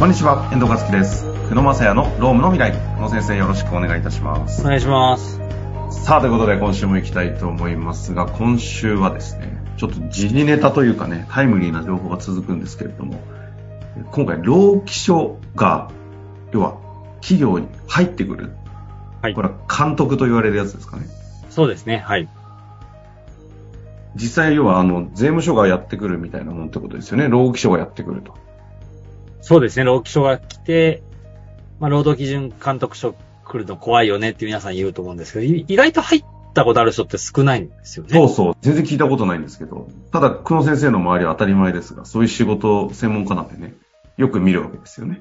こんにちは、遠藤和樹です。久野正也のロームの未来。久野先生よろしくお願いいたしますお。願いします。さあ、ということで今週も行きたいと思いますが、今週はですね、ちょっと時事ネタというかね、タイムリーな情報が続くんですけれども、今回、労基署が、要は、企業に入ってくる。はいこれは監督と言われるやつですかね。そうですね。はい。実際、要は、あの、税務署がやってくるみたいなもんってことですよね。労基署がやってくると。そうですね。労基署が来て、まあ、労働基準監督署来るの怖いよねって皆さん言うと思うんですけど、い意外と入ったことある人って少ないんですよね。そうそう。全然聞いたことないんですけど、ただ、久野先生の周りは当たり前ですが、そういう仕事、専門家なんでね、よく見るわけですよね。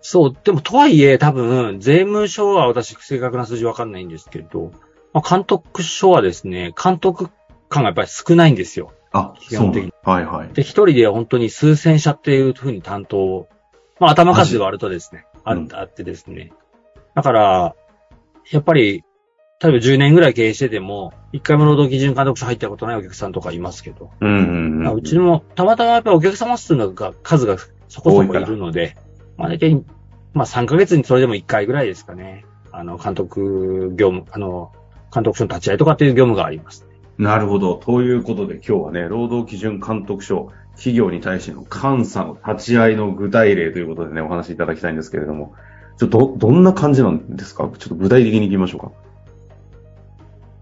そう。でも、とはいえ、多分、税務署は私、正確な数字わかんないんですけど、まあ、監督署はですね、監督官がやっぱり少ないんですよ。あ、基本的にはいはい。で、一人で本当に数千社っていうふうに担当を、まあ頭数で割るとですね、あうんあってですね。だから、やっぱり、例えば10年ぐらい経営してても、一回も労働基準監督署入ったことないお客さんとかいますけど、うんうんうん。まあうちもたまたまやっぱりお客様数が、数がそこそこいるので、まあ大体、まあ3ヶ月にそれでも1回ぐらいですかね。あの、監督業務、あの、監督署の立ち会いとかっていう業務があります。なるほど。ということで今日はね、労働基準監督署、企業に対しての監査の立ち会いの具体例ということでね、お話しいただきたいんですけれども、ちょっとど、どんな感じなんですか？ちょっと具体的に行きましょうか。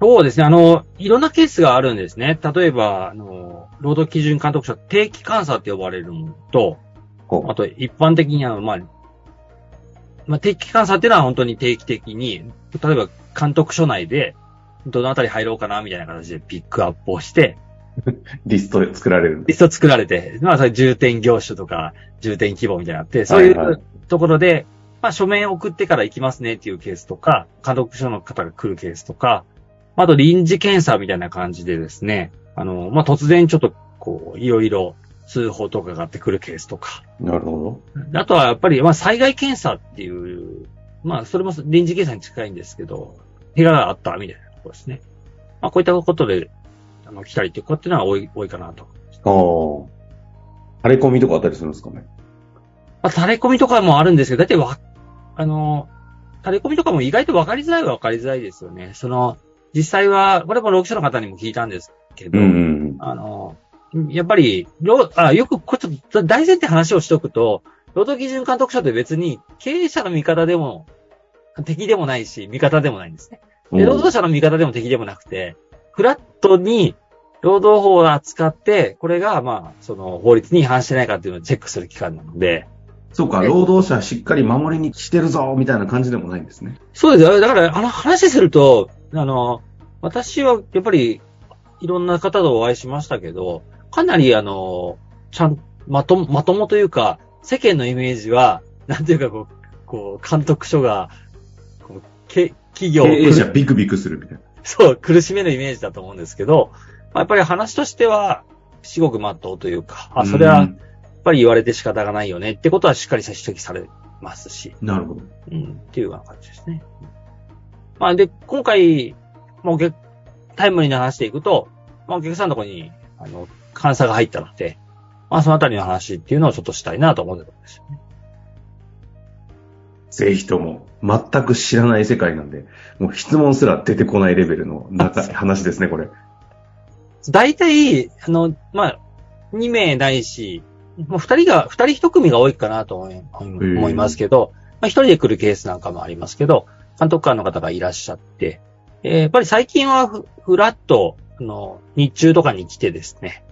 そうですね。あの、いろんなケースがあるんですね。例えば、あの、労働基準監督署定期監査って呼ばれるものと、ほあと一般的にあの、まあ、まあ、定期監査っていうのは本当に定期的に、例えば監督署内で、どのあたり入ろうかなみたいな形でピックアップをして、リストで作られる。リスト作られて、まあ、それ重点業種とか、重点規模みたいなのあって、そういはい。はうところで、まあ、書面送ってから行きますねっていうケースとか、監督署の方が来るケースとか、あと臨時検査みたいな感じでですね、あの、まあ、突然ちょっと、こう、いろいろ通報とかがあってくるケースとか、なるほあとはやっぱり、まあ、災害検査っていう、まあ、それも臨時検査に近いんですけど、怪我があったみたいなところですね。まあ、こういったことで、あの、来たりっていうことっていうのは多い、多いかなと。ど。ああ。垂れ込みとかあったりするんですかね？まあ、垂れ込みとかもあるんですけど、だいたいわ、あの、垂れ込みとかも意外と分かりづらいは分かりづらいですよね。その、実際は、これも労基署の方にも聞いたんですけど、うんうんあの、やっぱり、労あよく、こちょっと大前提話をしとくと、労働基準監督署って別に経営者の味方でも、敵でもないし、味方でもないんですね。うん。で、労働者の味方でも敵でもなくて、フラットに労働法を扱って、これが、まあ、その法律に違反してないかっていうのをチェックする機関なので、そうか、労働者しっかり守りにしてるぞ、みたいな感じでもないんですね。そうですよ。だから、あの話すると、あの、私はやっぱり、いろんな方とお会いしましたけど、かなりあの、ちゃん、まと、まともというか、世間のイメージは、なんていうかこう、こう、監督署が、こうけ企業を経営者ビクビクするみたいな。そう、苦しめるイメージだと思うんですけど、まあ、やっぱり話としては、至極真っ当というか、あ、それは、やっぱり言われて仕方がないよねってことはしっかり指摘されますし、うんなるほど。うん、っていうような感じですね。まあ、で、今回、もうげタイムリーな話でいくと、まあ、お客さんのところに、あの、監査が入ったので、まあ、そのあたりの話っていうのをちょっとしたいなと思ってたんですよね。ぜひとも、全く知らない世界なんで、もう質問すら出てこないレベルの中話ですね、これ。大体、あの、まあ、2名ないし、もう2人が、2人1組が多いかなと思いますけど、まあ、1人で来るケースなんかもありますけど、監督官の方がいらっしゃって、えーやっぱり最近はフフラット、あの、日中とかに来てですね、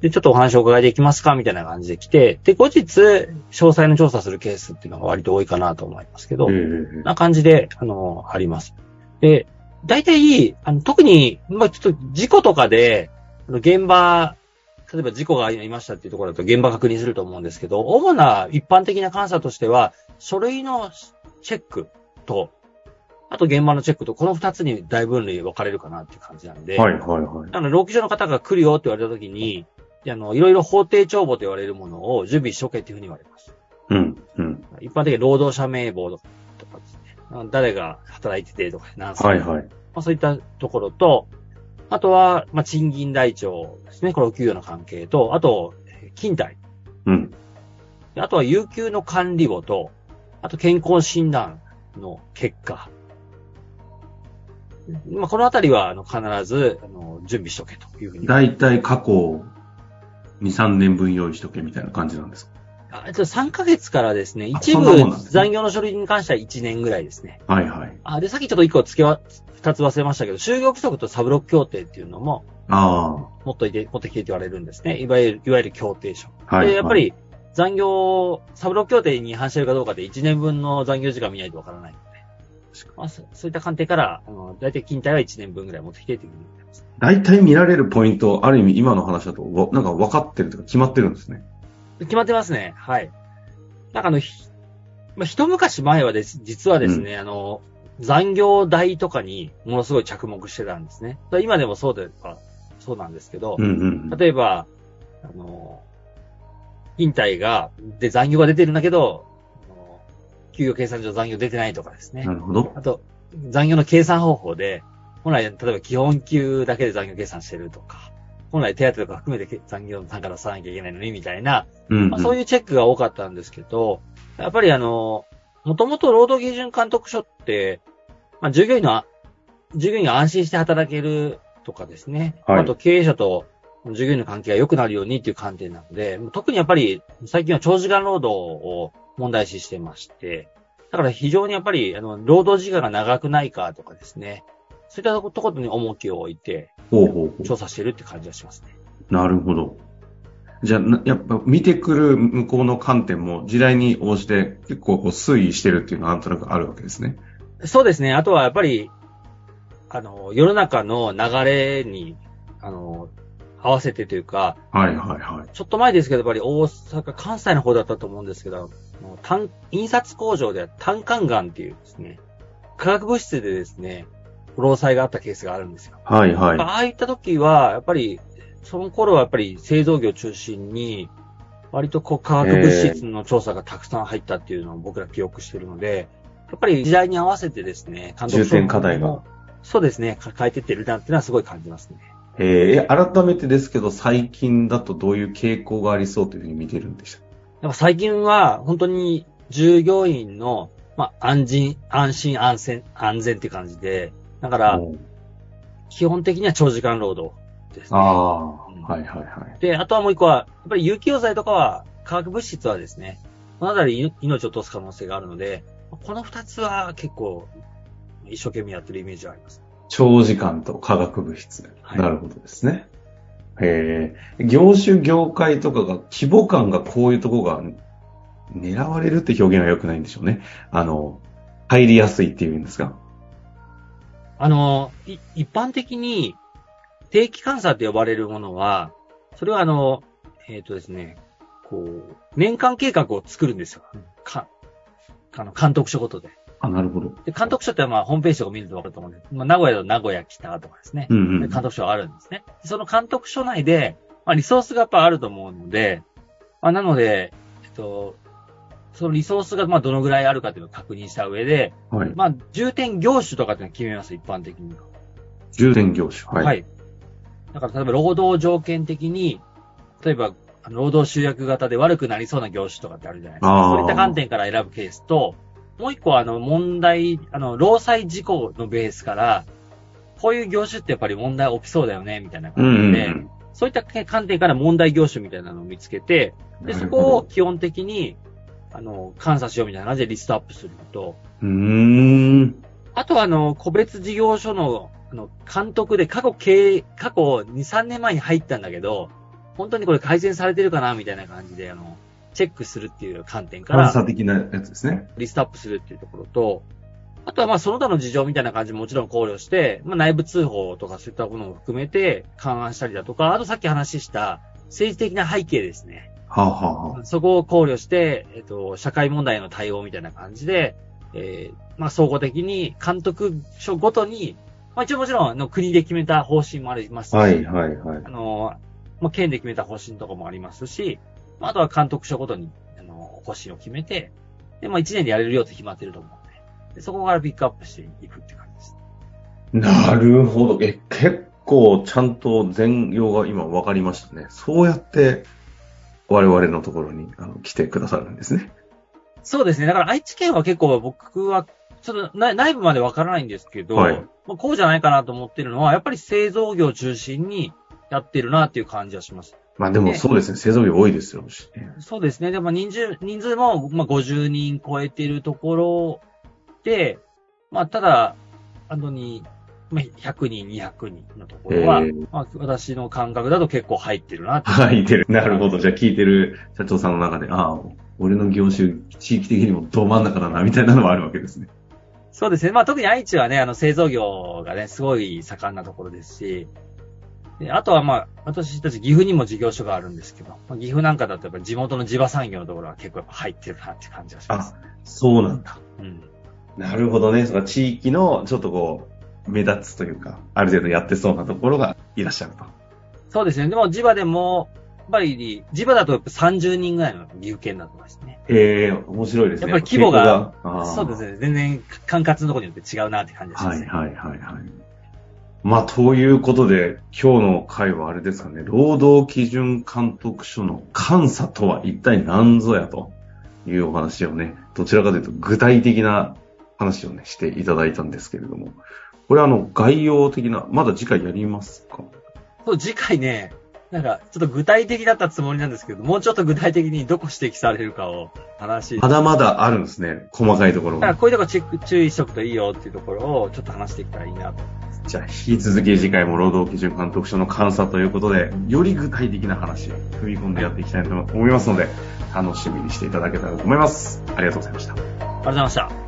で、ちょっとお話をお伺いできますかみたいな感じで来て、で、後日、詳細の調査するケースっていうのが割と多いかなと思いますけど、ええな感じで、あの、あります。で、大体、あの、特に、まあ、ちょっと事故とかで、あの現場、例えば事故がありましたっていうところだと現場確認すると思うんですけど、主な一般的な監査としては、書類のチェックと、あと現場のチェックと、この二つに大分類分かれるかなっていう感じなんで、はいはいはい。あの、労基署の方が来るよって言われたときに、あの、いろいろ法定帳簿と言われるものを準備しとけっていうふうに言われます。うん、うん。一般的に労働者名簿とかですね、誰が働いててとか、何歳はいはい。まあ、そういったところと、あとは、まあ、賃金台帳ですね。これお給与の関係と、あと、えー勤怠。うん。あとは有給の管理簿と、あと健康診断の結果。まあ、このあたりは、あの、必ず、あの、準備しとけというふうに。だいたい過去2、3年分用意しとけみたいな感じなんですか？あと3ヶ月からですね、あ一部残業の処理に関しては1年ぐらいですね。はいはい。あ、で、さっきちょっと1個付けは、2つ忘れましたけど、就業規則とサブロック協定っていうのも、あ持っといて、持ってきてって言われるんですね。いわゆる、いわゆる協定書。あ。はい。で、やっぱり、残業、サブロック協定に違反してるかどうかで1年分の残業時間見ないとわからないまあ、そそういった観点から、あの、大体勤怠は1年分ぐらい持ってきてっていうふうに言ってます。大体見られるポイント、ある意味今の話だと、わなんか分かってるというか決まってるんですね。決まってますね。はい。なんかあの、ひまあ、一昔前はです、実はですね、あの、残業代とかにものすごい着目してたんですね。今でもそうでは、そうなんですけど、うんうん。例えば、あの、勤怠が、で残業が出てるんだけど、給与計算上残業出てないとかですねな。るほど。あと、残業の計算方法で、本来、例えば基本給だけで残業計算してるとか、本来手当とか含めて残業の単価出さなきゃいけないのに、みたいな、うん、うん。まあ、そういうチェックが多かったんですけど、やっぱりあの、もともと労働基準監督署って、まあ、従業員の、従業員が安心して働けるとかですね。はいあと経営者と従業員の関係が良くなるようにっていう観点なので、特にやっぱり最近は長時間労働を問題視してまして、だから非常にやっぱり、あの、労働時間が長くないかとかですね。そういったところに重きを置いて、ほうほうほ調査してるって感じがしますね。う。なるほど。じゃあ、なやっぱ見てくる向こうの観点も時代に応じて結構こう推移してるっていうのはなんとなくあるわけですね。そうですね。あとはやっぱり、あの、世の中の流れに、あの、合わせてというか、はいはいはい。ちょっと前ですけど、やっぱり大阪、関西の方だったと思うんですけど、単印刷工場で単管岩っていうですね、化学物質でですね、労災があったケースがあるんですよ。はいはい。ああいった時は、やっぱり、その頃はやっぱり製造業中心に、割とこう化学物質の調査がたくさん入ったっていうのを僕ら記憶してるので、やっぱり時代に合わせてですね、監督重点課題が。そうですね、か変えてってるなっていうのはすごい感じますね。えー、改めてですけど最近だとどういう傾向がありそうというふうに見てるんでした？やっぱ最近は本当に従業員の、まあ、安心、安心、安全、安全って感じで、だから、基本的には長時間労働ですね。ああ、うんはいはいはい。で、あとはもう一個は、やっぱり有機溶剤とかは、化学物質はですね、このあたりに命を落とす可能性があるので、この二つは結構、一生懸命やってるイメージがあります。長時間と化学物質。はいなるほどですね。えー、業種業界とかが規模感がこういうとこが狙われるって表現は良くないんでしょうね。あの、入りやすいっていうんですかあの、い一般的に、定期監査と呼ばれるものは、それはあの、えっ、とですね、こう、年間計画を作るんですよ。か、あの、監督署ごとで。あ、なるほど。で、監督署ってまあ、ホームページとか見るとわかると思うんです。まあ、名古屋と名古屋北とかですね。うんうん。監督署があるんですね。でその監督署内で、まあ、リソースがやっぱあると思うので、まあ、なので、えっと、そのリソースがまあどのぐらいあるかというのを確認した上で、はい。まあ、重点業種とかっていうのを決めます、一般的には。重点業種。はい。はい。だから、例えば労働条件的に、例えば、労働集約型で悪くなりそうな業種とかってあるじゃないですか。そういった観点から選ぶケースと、もう一個は、あの、問題、あの、労災事故のベースから、こういう業種ってやっぱり問題起きそうだよね、みたいなうんうん感じで、うん。そういった観点から問題業種みたいなのを見つけて、で、そこを基本的に、あの、監査しようみたいな感じでリストアップするのと、うーん。あとは、あの、個別事業所の、あの、監督で過去経営、過去2、3年前に入ったんだけど、本当にこれ改善されてるかなみたいな感じで、あの、チェックするっていう観点から、監査的なやつですね。リストアップするっていうところと、あとはまあその他の事情みたいな感じももちろん考慮して、まあ内部通報とかそういったものを含めて勘案したりだとか、あとさっき話した政治的な背景ですね。はあ、はあはあ、そこを考慮して、えっと、社会問題の対応みたいな感じで、えーまあ、総合的に監督署ごとに、まあ、一応もちろん、あの、国で決めた方針もありますし、はいはいはいあ。の、まあ、県で決めた方針とかもありますし、まああとは監督署ごとに、あの、方針を決めて、で、まあ、一年でやれるよって決まってると思うんで、でそこからピックアップしていくって感じです。なるほど。え、結構ちゃんと全容が今分かりましたね。そうやって我々のところにあの来てくださるんですね。そうですね。だから愛知県は結構僕は、ちょっと内部までわからないんですけど、はい、まあ、こうじゃないかなと思ってるのは、やっぱり製造業中心にやってるなっていう感じはします。まあでもそうですね、製造業多いですよ。そうですね。でも人数、人数もまあ50人超えてるところで、まあただ、あのに、まあ、100人、200人のところは、えー、まあ、私の感覚だと結構入ってるな。入ってる。なるほど。じゃあ聞いてる社長さんの中で、ああ、俺の業種、地域的にもど真ん中だな、みたいなのもあるわけですね。そうですね。まあ特に愛知はね、あの製造業がね、すごい盛んなところですし、であとはまあ、私たち岐阜にも事業所があるんですけど、まあ、岐阜なんかだとやっぱ地元の地場産業のところは結構入ってるなって感じがします。あ、そうなんだ。うん。なるほどね。その地域のちょっとこう、目立つというか、ある程度やってそうなところがいらっしゃると。そうですね。でも地場でも、やっぱり、地場だとやっぱ30人ぐらいの岐阜県だとますね。ええー、面白いですね。やっぱり規模が、そうですね。全然管轄のところによって違うなって感じがしますね。はいはいはいはい。まあ、ということで、今日の回はあれですかね、労働基準監督署の監査とは一体何ぞやというお話をね、どちらかというと具体的な話をね、していただいたんですけれども、これあの、概要的な、まだ次回やりますか？そう、次回ね、なんか、ちょっと具体的だったつもりなんですけど、もうちょっと具体的にどこ指摘されるかを話まだまだあるんですね。細かいところ。だからこういうとこチェック、注意しとくといいよっていうところをちょっと話していったらいいなと。じゃあ、引き続き次回も労働基準監督署の監査ということで、より具体的な話を踏み込んでやっていきたいと思いますので、楽しみにしていただけたらと思います。ありがとうございました。ありがとうございました。